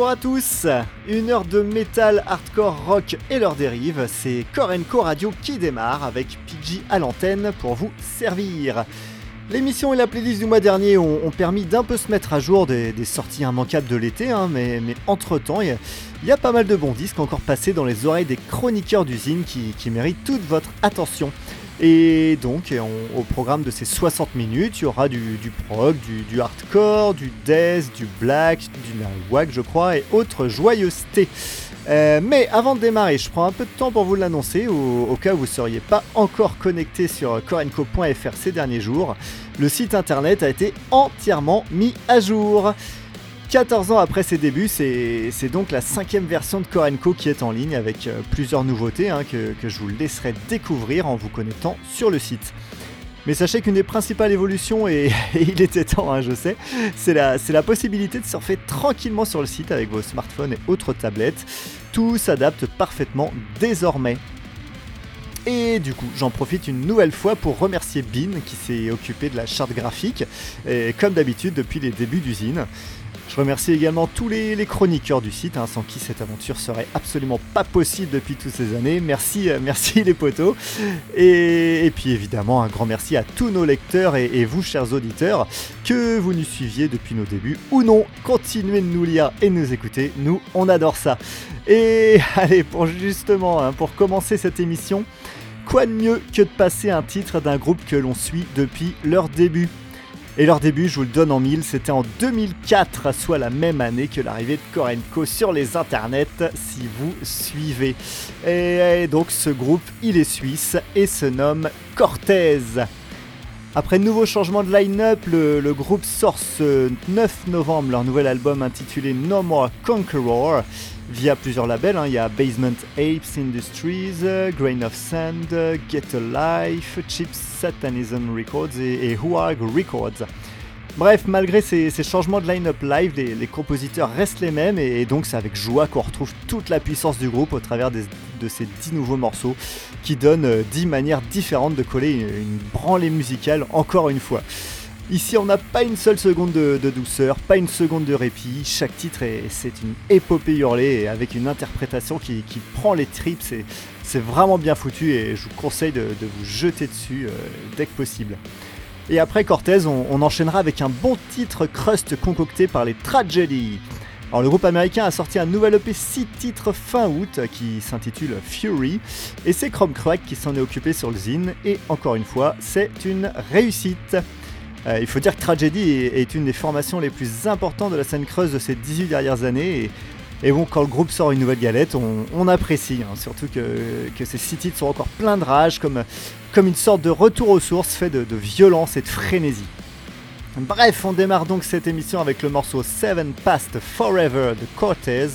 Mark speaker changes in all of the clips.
Speaker 1: Bonjour à tous, une heure de métal, hardcore, rock et leurs dérives, c'est Korenko Radio qui démarre avec PG à l'antenne pour vous servir. L'émission et la playlist du mois dernier ont, permis d'un peu se mettre à jour des, sorties immanquables de l'été, hein, mais, entre-temps, il y, a- pas mal de bons disques encore passés dans les oreilles des chroniqueurs d'usine qui méritent toute votre attention. Et donc, on- au programme de ces 60 minutes, il y aura du, du prog, du, hardcore, du death, du black, du nawak, je crois, et autres joyeusetés. Euh, mais avant de démarrer, je prends un peu de temps pour vous l'annoncer, au, au cas où vous ne seriez pas encore connecté sur corenco.fr ces derniers jours. Le site internet a été entièrement mis à jour. 14 ans après ses débuts, c'est donc la cinquième version de Korenko qui est en ligne avec euh, plusieurs nouveautés hein, que, je vous laisserai découvrir en vous connectant sur le site. Mais sachez qu'une des principales évolutions, et, il était temps, hein, je sais, c'est la, possibilité de surfer tranquillement sur le site avec vos smartphones et autres tablettes. Tout s'adapte parfaitement désormais. Et du coup, j'en profite une nouvelle fois pour remercier Bin qui s'est occupé de la charte graphique, comme d'habitude depuis les débuts d'usine. Je remercie également tous les, chroniqueurs du site, hein, sans qui cette aventure serait absolument pas possible depuis toutes ces années. Merci, euh, merci les potos. Et, puis évidemment, un grand merci à tous nos lecteurs et, et vous, chers auditeurs, que vous nous suiviez depuis nos débuts ou non. Continuez de nous lire et de nous écouter, nous, on adore ça. Et allez, pour justement, hein, pour commencer cette émission, quoi de mieux que de passer un titre d'un groupe que l'on suit depuis leur début? Et leur début, je vous le donne en mille, c'était en 2004, soit la même année que l'arrivée de Korenko sur les internets, si vous suivez. Et donc ce groupe, il est suisse et se nomme Cortez. Après de nouveaux changements de line-up, le, le groupe sort ce 9 novembre leur nouvel album intitulé No More Conqueror via plusieurs labels. hein. Il y a Basement Apes Industries, euh, Grain of Sand, euh, Get a Life, Chips Satanism Records et, et Huarg Records. Bref, malgré ces, changements de line-up live, les, compositeurs restent les mêmes et, donc c'est avec joie qu'on retrouve toute la puissance du groupe au travers de ces 10 nouveaux morceaux qui donnent euh, 10 manières différentes de coller une, une branlée musicale encore une fois. Ici, on n'a pas une seule seconde de, douceur, pas une seconde de répit. Chaque titre, est, c'est une épopée hurlée avec une interprétation qui, prend les tripes. C'est, c'est vraiment bien foutu et je vous conseille de, vous jeter dessus euh, dès que possible. Et après Cortez, on, on enchaînera avec un bon titre crust concocté par les Tragedy. Alors le groupe américain a sorti un nouvel EP 6 titres fin août qui s'intitule Fury et c'est Chrome Crack qui s'en est occupé sur le zine et encore une fois c'est une réussite. Euh, il faut dire que Tragedy est, une des formations les plus importantes de la scène creuse de ces 18 dernières années. Et, bon, quand le groupe sort une nouvelle galette, on, apprécie. hein, surtout que, ces six titres sont encore pleins de rage, comme, une sorte de retour aux sources fait de, violence et de frénésie. Bref, on démarre donc cette émission avec le morceau Seven Past Forever de Cortez,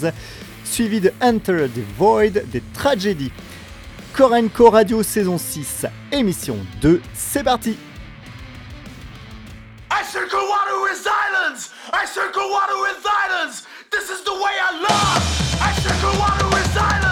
Speaker 1: suivi de Enter the Void des Tragedies. Korenko Radio saison 6, émission 2, c'est parti
Speaker 2: circle water with silence. I circle water with silence. This is the way I love. I circle water with silence.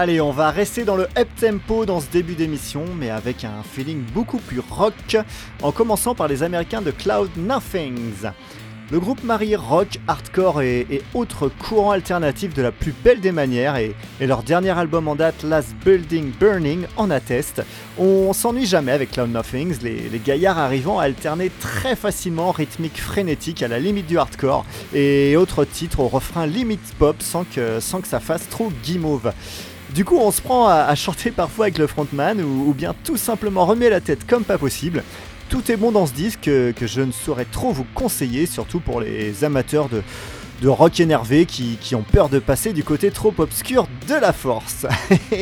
Speaker 1: Allez, on va rester dans le up tempo dans ce début d'émission, mais avec un feeling beaucoup plus rock, en commençant par les Américains de Cloud Nothings. Le groupe marie rock, hardcore et, autres courants alternatifs de la plus belle des manières, et, leur dernier album en date, Last Building Burning, en atteste. On s'ennuie jamais avec Cloud Nothings, les, gaillards arrivant à alterner très facilement rythmique frénétique à la limite du hardcore, et autres titres au refrain limite pop sans que, sans que ça fasse trop guimauve. Du coup, on se prend à, chanter parfois avec le frontman ou, bien tout simplement remet la tête comme pas possible. Tout est bon dans ce disque que, je ne saurais trop vous conseiller, surtout pour les amateurs de, rock énervé qui, ont peur de passer du côté trop obscur de la force.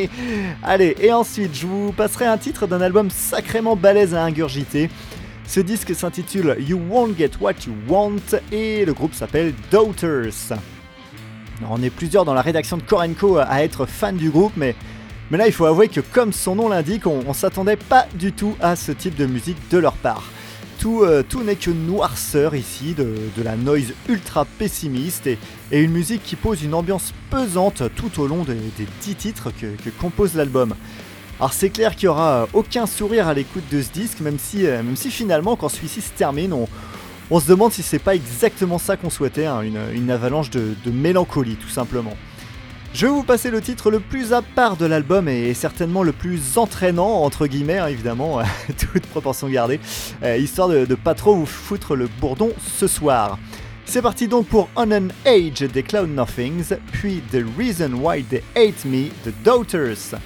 Speaker 1: Allez, et ensuite, je vous passerai un titre d'un album sacrément balèze à ingurgiter. Ce disque s'intitule You Won't Get What You Want et le groupe s'appelle Daughters. On est plusieurs dans la rédaction de Korenko à être fans du groupe, mais, mais là il faut avouer que comme son nom l'indique, on, s'attendait pas du tout à ce type de musique de leur part. Tout, euh, n'est que noirceur ici, de, la noise ultra pessimiste et, une musique qui pose une ambiance pesante tout au long des, dix titres que, compose l'album. Alors c'est clair qu'il n'y aura aucun sourire à l'écoute de ce disque, même si, euh, même si finalement quand celui-ci se termine, on, on se demande si c'est pas exactement ça qu'on souhaitait, hein, une, avalanche de, mélancolie tout simplement. Je vais vous passer le titre le plus à part de l'album et certainement le plus entraînant, entre guillemets, hein, évidemment, toute proportion gardée, euh, histoire de, de, pas trop vous foutre le bourdon ce soir. C'est parti donc pour On an Age des Cloud Nothings, puis The Reason Why They Hate Me, The Daughters.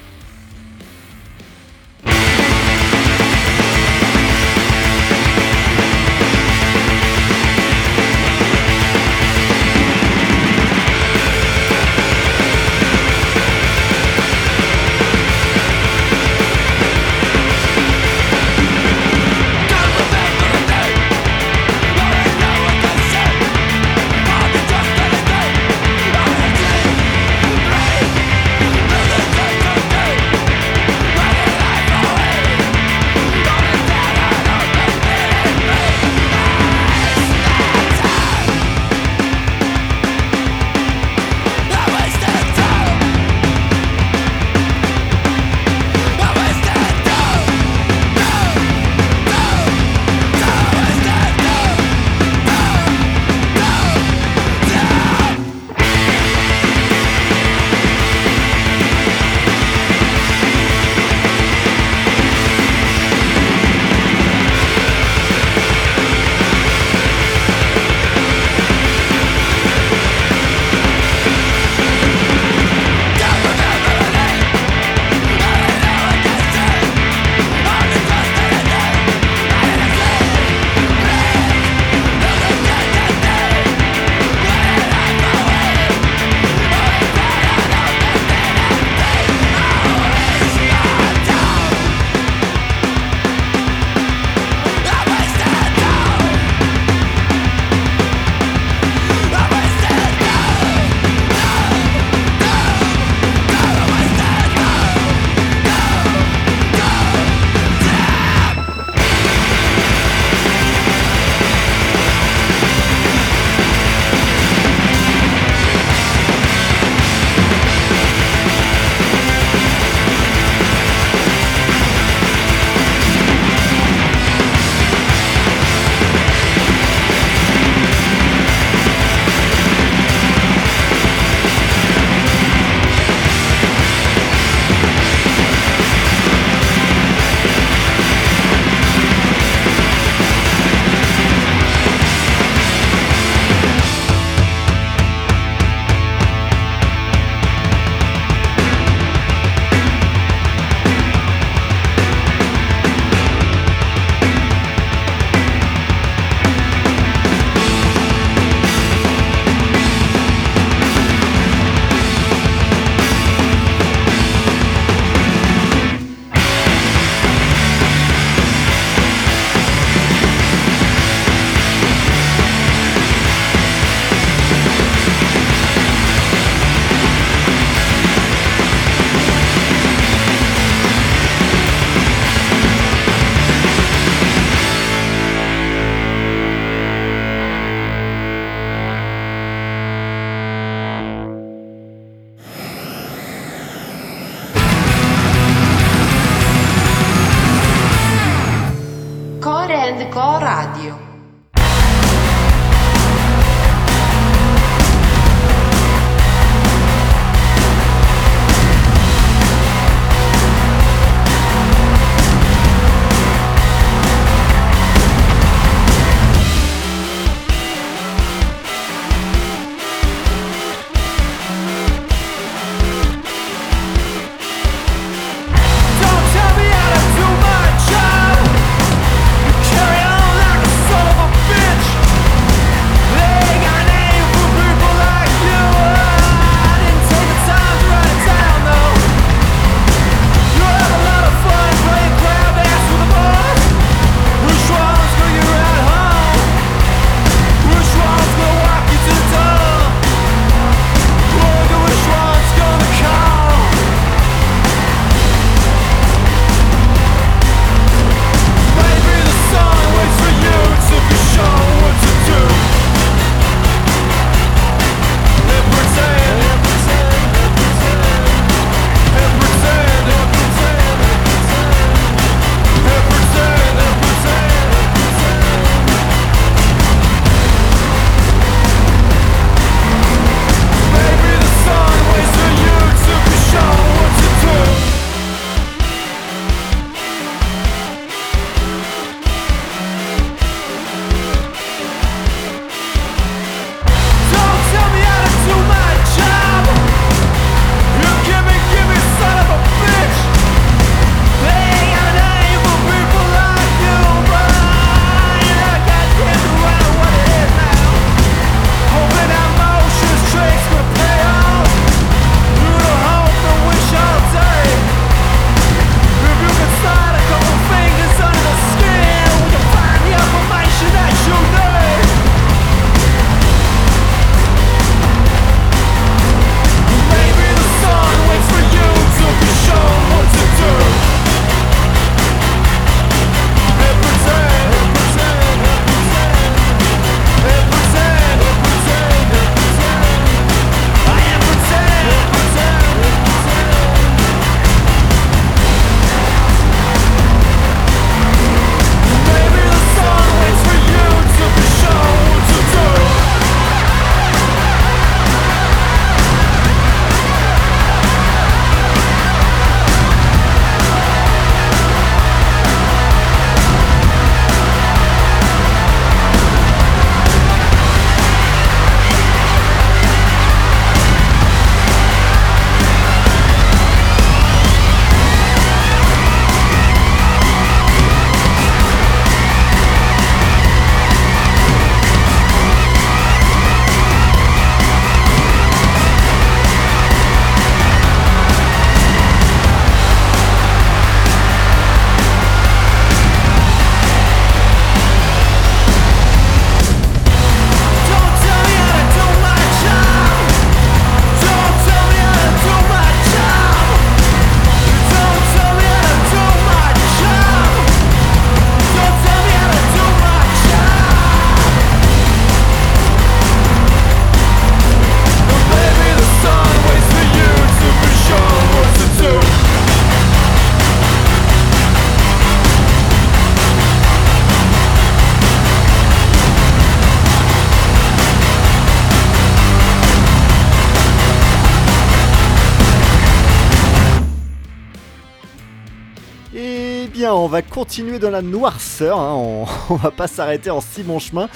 Speaker 1: Continuer dans la noirceur, hein, on, va pas s'arrêter en si bon chemin.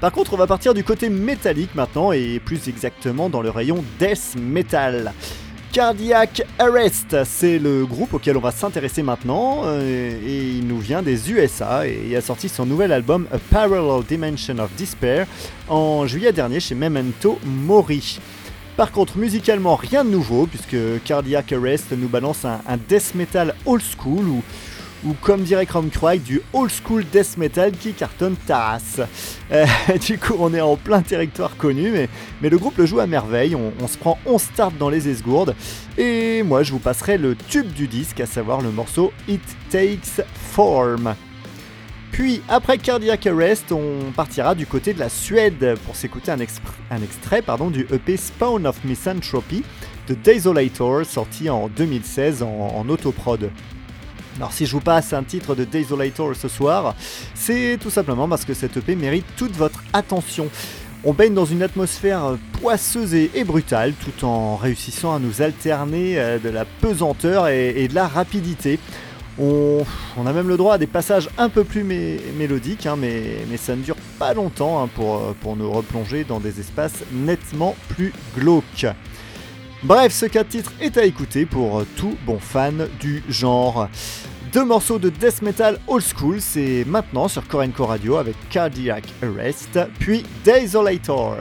Speaker 1: Par contre, on va partir du côté métallique maintenant, et plus exactement dans le rayon death metal. Cardiac Arrest, c'est le groupe auquel on va s'intéresser maintenant, euh, et il nous vient des USA et il a sorti son nouvel album A Parallel Dimension of Despair en juillet dernier chez Memento Mori. Par contre, musicalement, rien de nouveau, puisque Cardiac Arrest nous balance un, un death metal old school ou ou comme dirait Croy, du old school death metal qui cartonne Taras. Euh, du coup, on est en plein territoire connu, mais, le groupe le joue à merveille. On, se prend, on start dans les esgourdes. Et moi, je vous passerai le tube du disque, à savoir le morceau It Takes Form. Puis, après Cardiac Arrest, on partira du côté de la Suède pour s'écouter un, extrait du EP Spawn of Misanthropy de Desolator, sorti en 2016 en, en autoprod. Alors si je vous passe un titre de Desolator ce soir, c'est tout simplement parce que cette EP mérite toute votre attention. On baigne dans une atmosphère poisseuse et, brutale tout en réussissant à nous alterner euh, de la pesanteur et, de la rapidité. On, a même le droit à des passages un peu plus mélodiques, hein, mais, ça ne dure pas longtemps hein, pour, pour nous replonger dans des espaces nettement plus glauques. Bref, ce cas de titre est à écouter pour tout bon fan du genre. Deux morceaux de death metal old school, c'est maintenant sur Korenko Radio avec Cardiac Arrest, puis Desolator.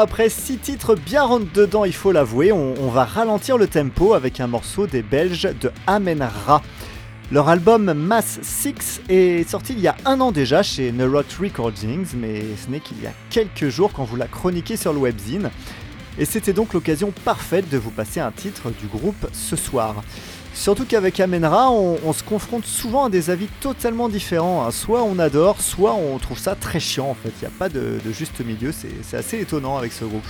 Speaker 1: Après 6 titres bien rentre dedans, il faut l'avouer, on, va ralentir le tempo avec un morceau des Belges de Amenra. Leur album Mass 6 est sorti il y a un an déjà chez Neurot Recordings, mais ce n'est qu'il y a quelques jours quand vous la chroniquez sur le webzine. Et c'était donc l'occasion parfaite de vous passer un titre du groupe ce soir. Surtout qu'avec Amenra, on, se confronte souvent à des avis totalement différents. Hein. Soit on adore, soit on trouve ça très chiant en fait. Il n'y a pas de, juste milieu, c'est assez étonnant avec ce groupe.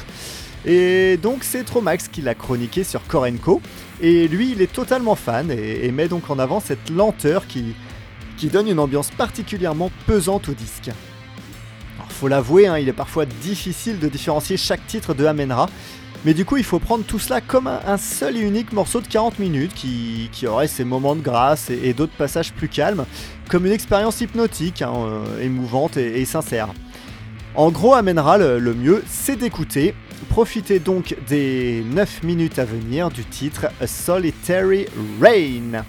Speaker 1: Et donc c'est Tromax qui l'a chroniqué sur Korenko. Et lui, il est totalement fan et, met donc en avant cette lenteur qui, donne une ambiance particulièrement pesante au disque. Alors faut l'avouer, hein, il est parfois difficile de différencier chaque titre de Amenra. Mais du coup, il faut prendre tout cela comme un, seul et unique morceau de 40 minutes qui, aurait ses moments de grâce et, d'autres passages plus calmes, comme une expérience hypnotique, hein, euh, émouvante et, sincère.
Speaker 3: En gros, amènera le mieux, c'est d'écouter. Profitez donc des 9 minutes à venir du titre A Solitary Rain.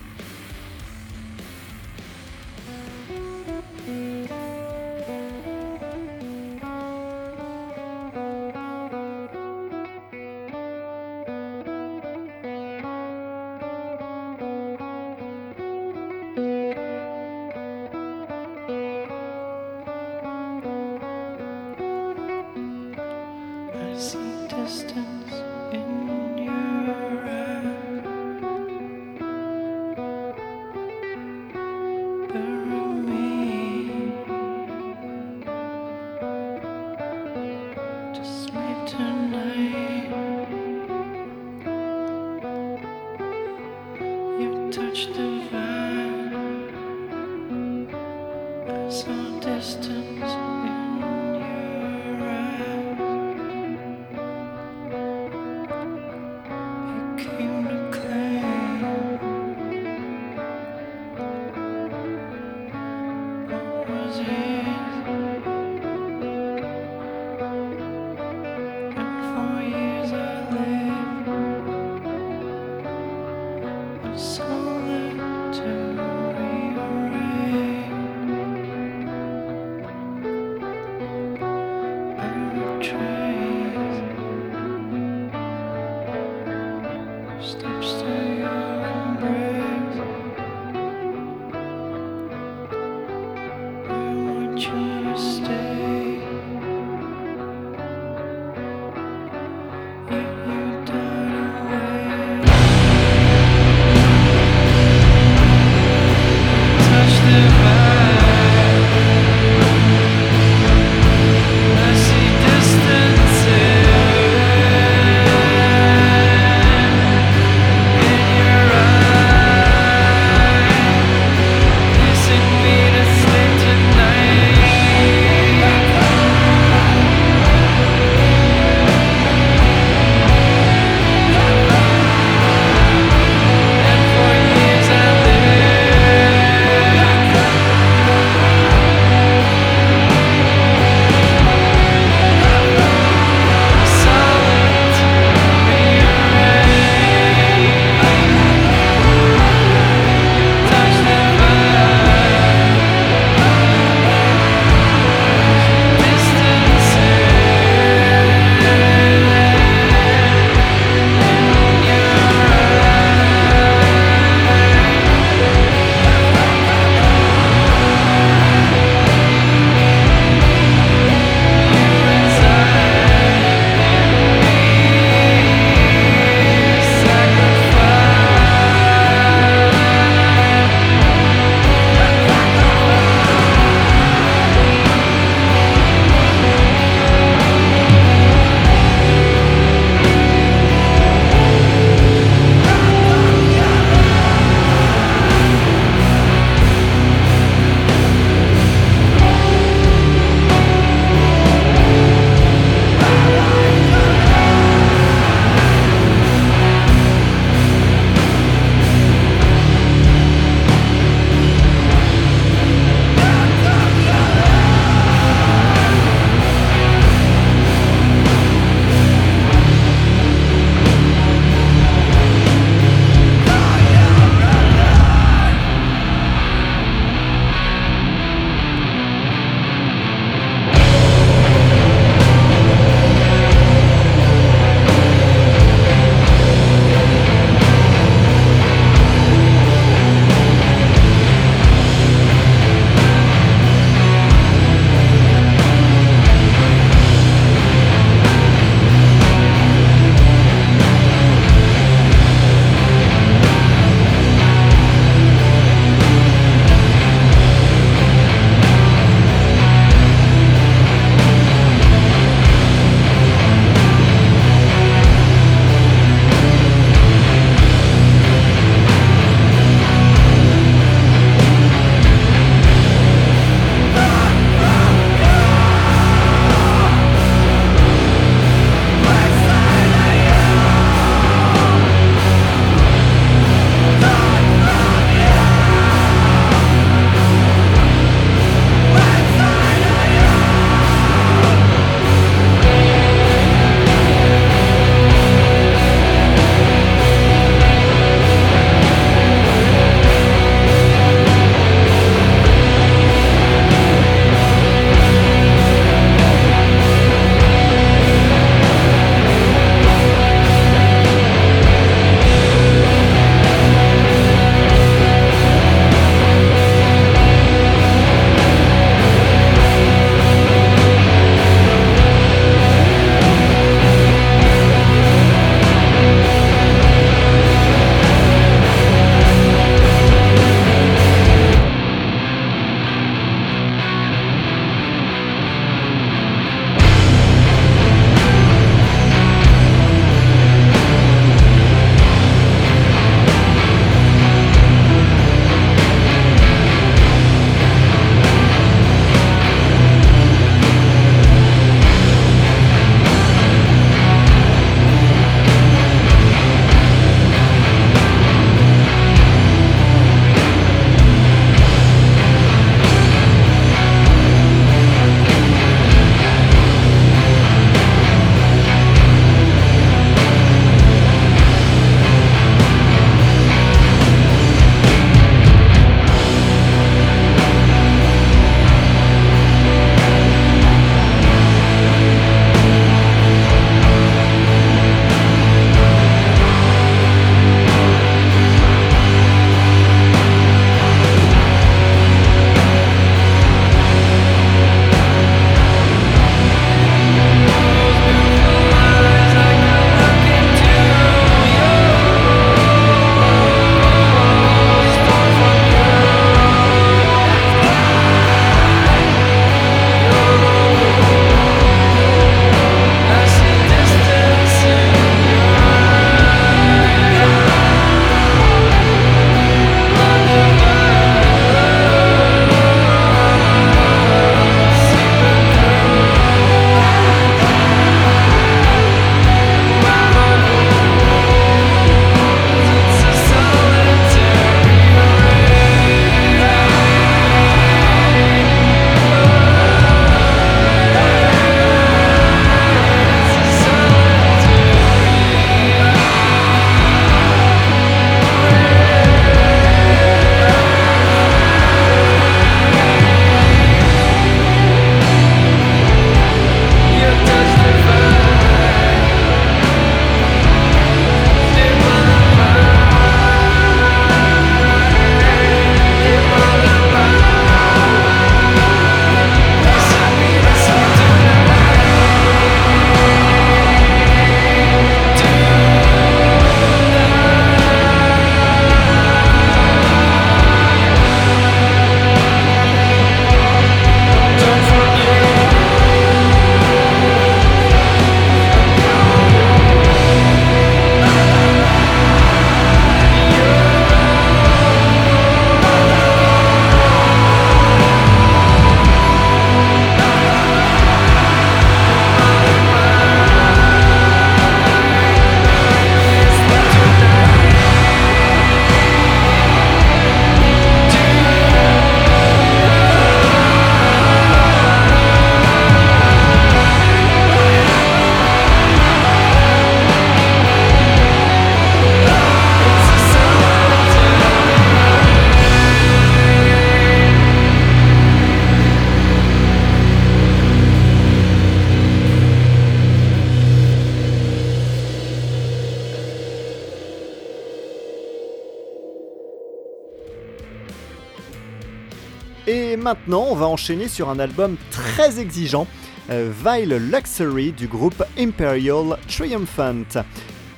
Speaker 1: Maintenant, on va enchaîner sur un album très exigeant, euh, Vile Luxury du groupe Imperial Triumphant.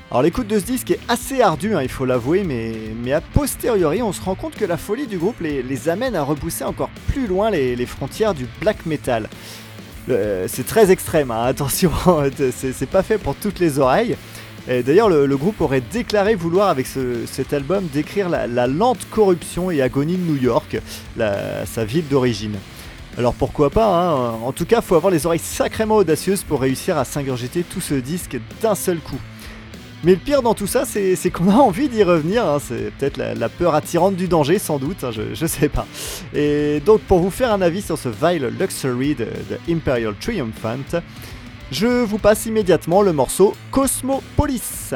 Speaker 1: Alors l'écoute de ce disque est assez ardue, hein, il faut l'avouer, mais, mais a posteriori, on se rend compte que la folie du groupe les, amène à repousser encore plus loin les, frontières du black metal. c'est très extrême, hein, attention, c'est pas fait pour toutes les oreilles. D'ailleurs, le, groupe aurait déclaré vouloir, avec cet album, décrire la, lente corruption et agonie de New York, sa ville d'origine. Alors pourquoi pas, hein en tout cas, faut avoir les oreilles sacrément audacieuses pour réussir à s'ingurgiter tout ce disque d'un seul coup. Mais le pire dans tout ça, c'est qu'on a envie d'y revenir. Hein. C'est peut-être la, peur attirante du danger, sans doute, hein, je, sais pas. Et donc, pour vous faire un avis sur ce Vile Luxury de, de Imperial Triumphant, je vous passe immédiatement le morceau Cosmopolis.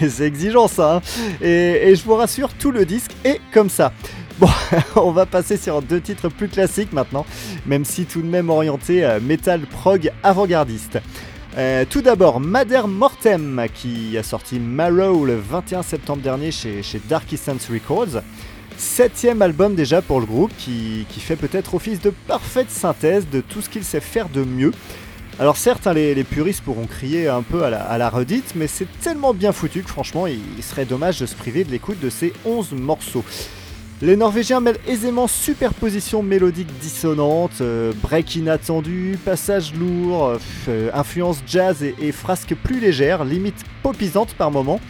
Speaker 1: C'est exigeant ça, hein. et, et je vous rassure, tout le disque est comme ça. Bon, on va passer sur deux titres plus classiques maintenant, même si tout de même orienté euh, metal prog avant-gardiste. Euh, tout d'abord, Mader Mortem, qui a sorti Marrow le 21 septembre dernier chez, chez Dark Records. Septième album déjà pour le groupe, qui, fait peut-être office de parfaite synthèse de tout ce qu'il sait faire de mieux. Alors certes, hein, les, puristes pourront crier un peu à la, redite, mais c'est tellement bien foutu que franchement, il, serait dommage de se priver de l'écoute de ces 11 morceaux. Les Norvégiens mêlent aisément superposition mélodique dissonante, euh, break inattendu, passage lourd, euh, influence jazz et, frasques plus légères, limite popisante par moments.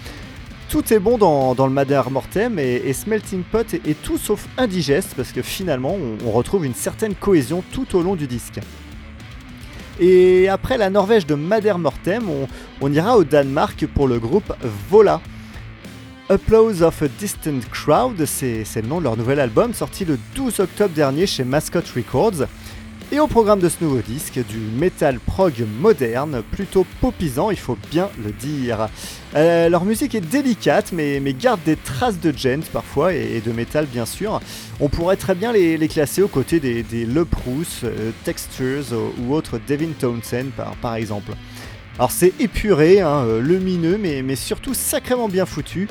Speaker 1: Tout est bon dans, le Madder Mortem et, Smelting Pot est, tout sauf indigeste parce que finalement on, retrouve une certaine cohésion tout au long du disque. Et après la Norvège de Madder Mortem, on, on ira au Danemark pour le groupe Vola. Applause of a Distant Crowd, c'est le nom de leur nouvel album sorti le 12 octobre dernier chez Mascot Records. Et au programme de ce nouveau disque, du metal prog moderne, plutôt popisant, il faut bien le dire. Euh, leur musique est délicate, mais, garde des traces de gent parfois, et, de métal bien sûr. On pourrait très bien les, classer aux côtés des, des Le Proust, euh, Textures ou autres Devin Townsend par, exemple. Alors c'est épuré, hein, euh, lumineux, mais, surtout sacrément bien foutu.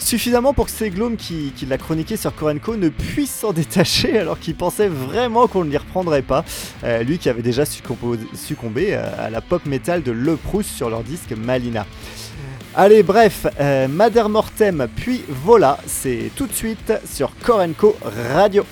Speaker 1: Suffisamment pour que Seglome, qui, l'a chroniqué sur Korenko, ne puisse s'en détacher alors qu'il pensait vraiment qu'on ne l'y reprendrait pas. Euh, lui qui avait déjà succombé, euh, à la pop metal de Le Proust sur leur disque Malina. Allez, bref, euh, Mortem, puis voilà, c'est tout de suite sur Korenko Radio.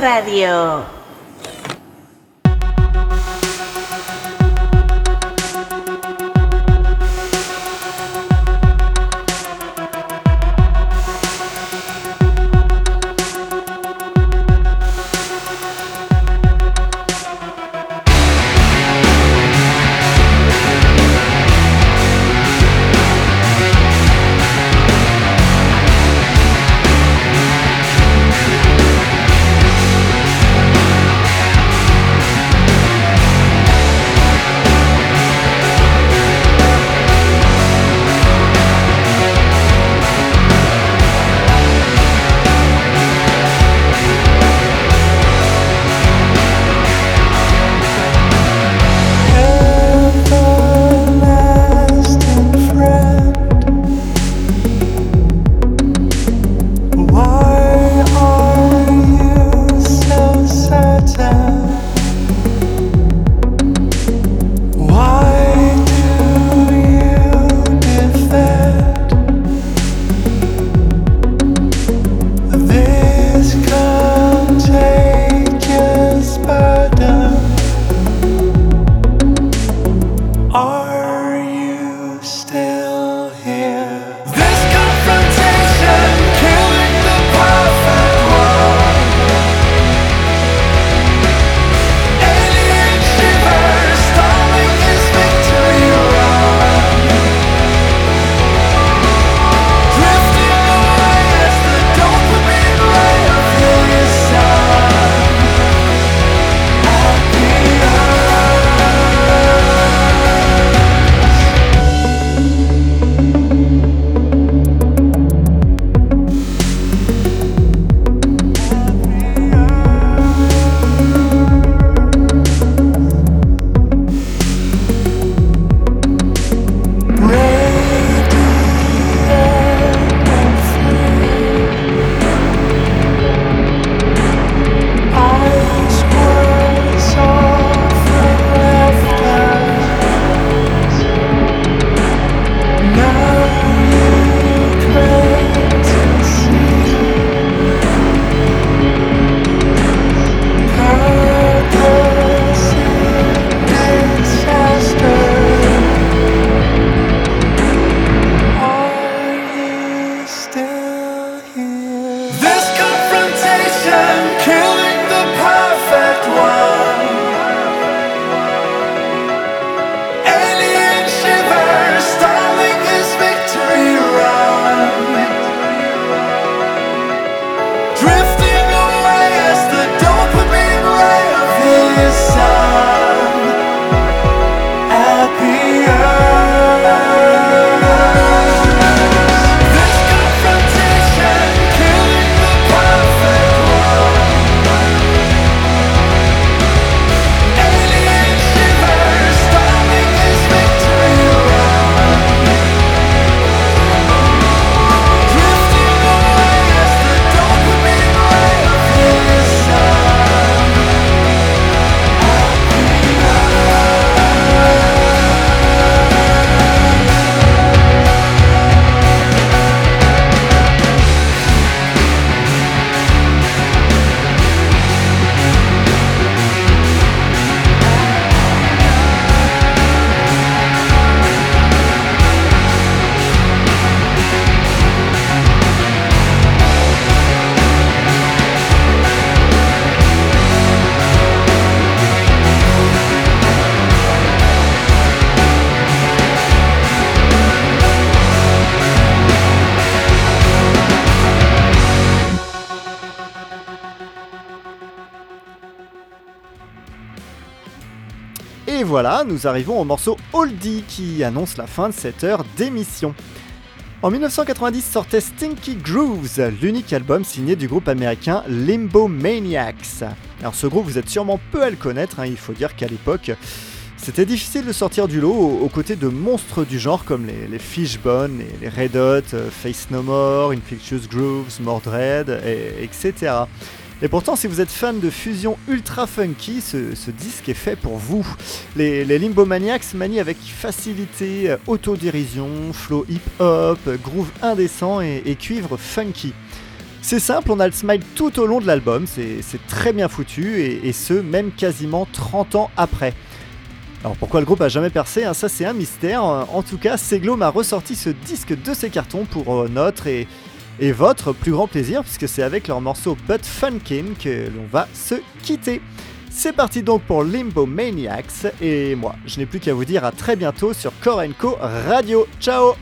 Speaker 4: Radio.
Speaker 5: Voilà, nous arrivons au morceau Oldie qui annonce la fin de cette heure d'émission. En 1990 sortait Stinky Grooves, l'unique album signé du groupe américain Limbo Maniacs. Alors ce groupe, vous êtes sûrement peu à le connaître, hein, il faut dire qu'à l'époque, c'était difficile de sortir du lot aux, côtés de monstres du genre comme les, Fishbone, les, Red Hot, euh, Face No More, Infectious Grooves, Mordred, etc. Et pourtant, si vous êtes fan de fusion ultra funky, ce, disque est fait pour vous. Les, les Limbomaniacs manient avec facilité euh, autodérision, flow hip-hop, groove indécent et, cuivre funky. C'est simple, on a le smile tout au long de l'album, c'est très bien foutu, et, ce, même quasiment 30 ans après. Alors pourquoi le groupe a jamais percé, hein, ça c'est un mystère. En tout cas, Seglo m'a ressorti ce disque de ses cartons pour euh, notre et, et votre plus grand plaisir, puisque c'est avec leur morceau But Funkin' que l'on va se quitter. C'est parti donc pour Limbo Maniacs, et moi, je n'ai plus qu'à vous dire à très bientôt sur Korenko Radio. Ciao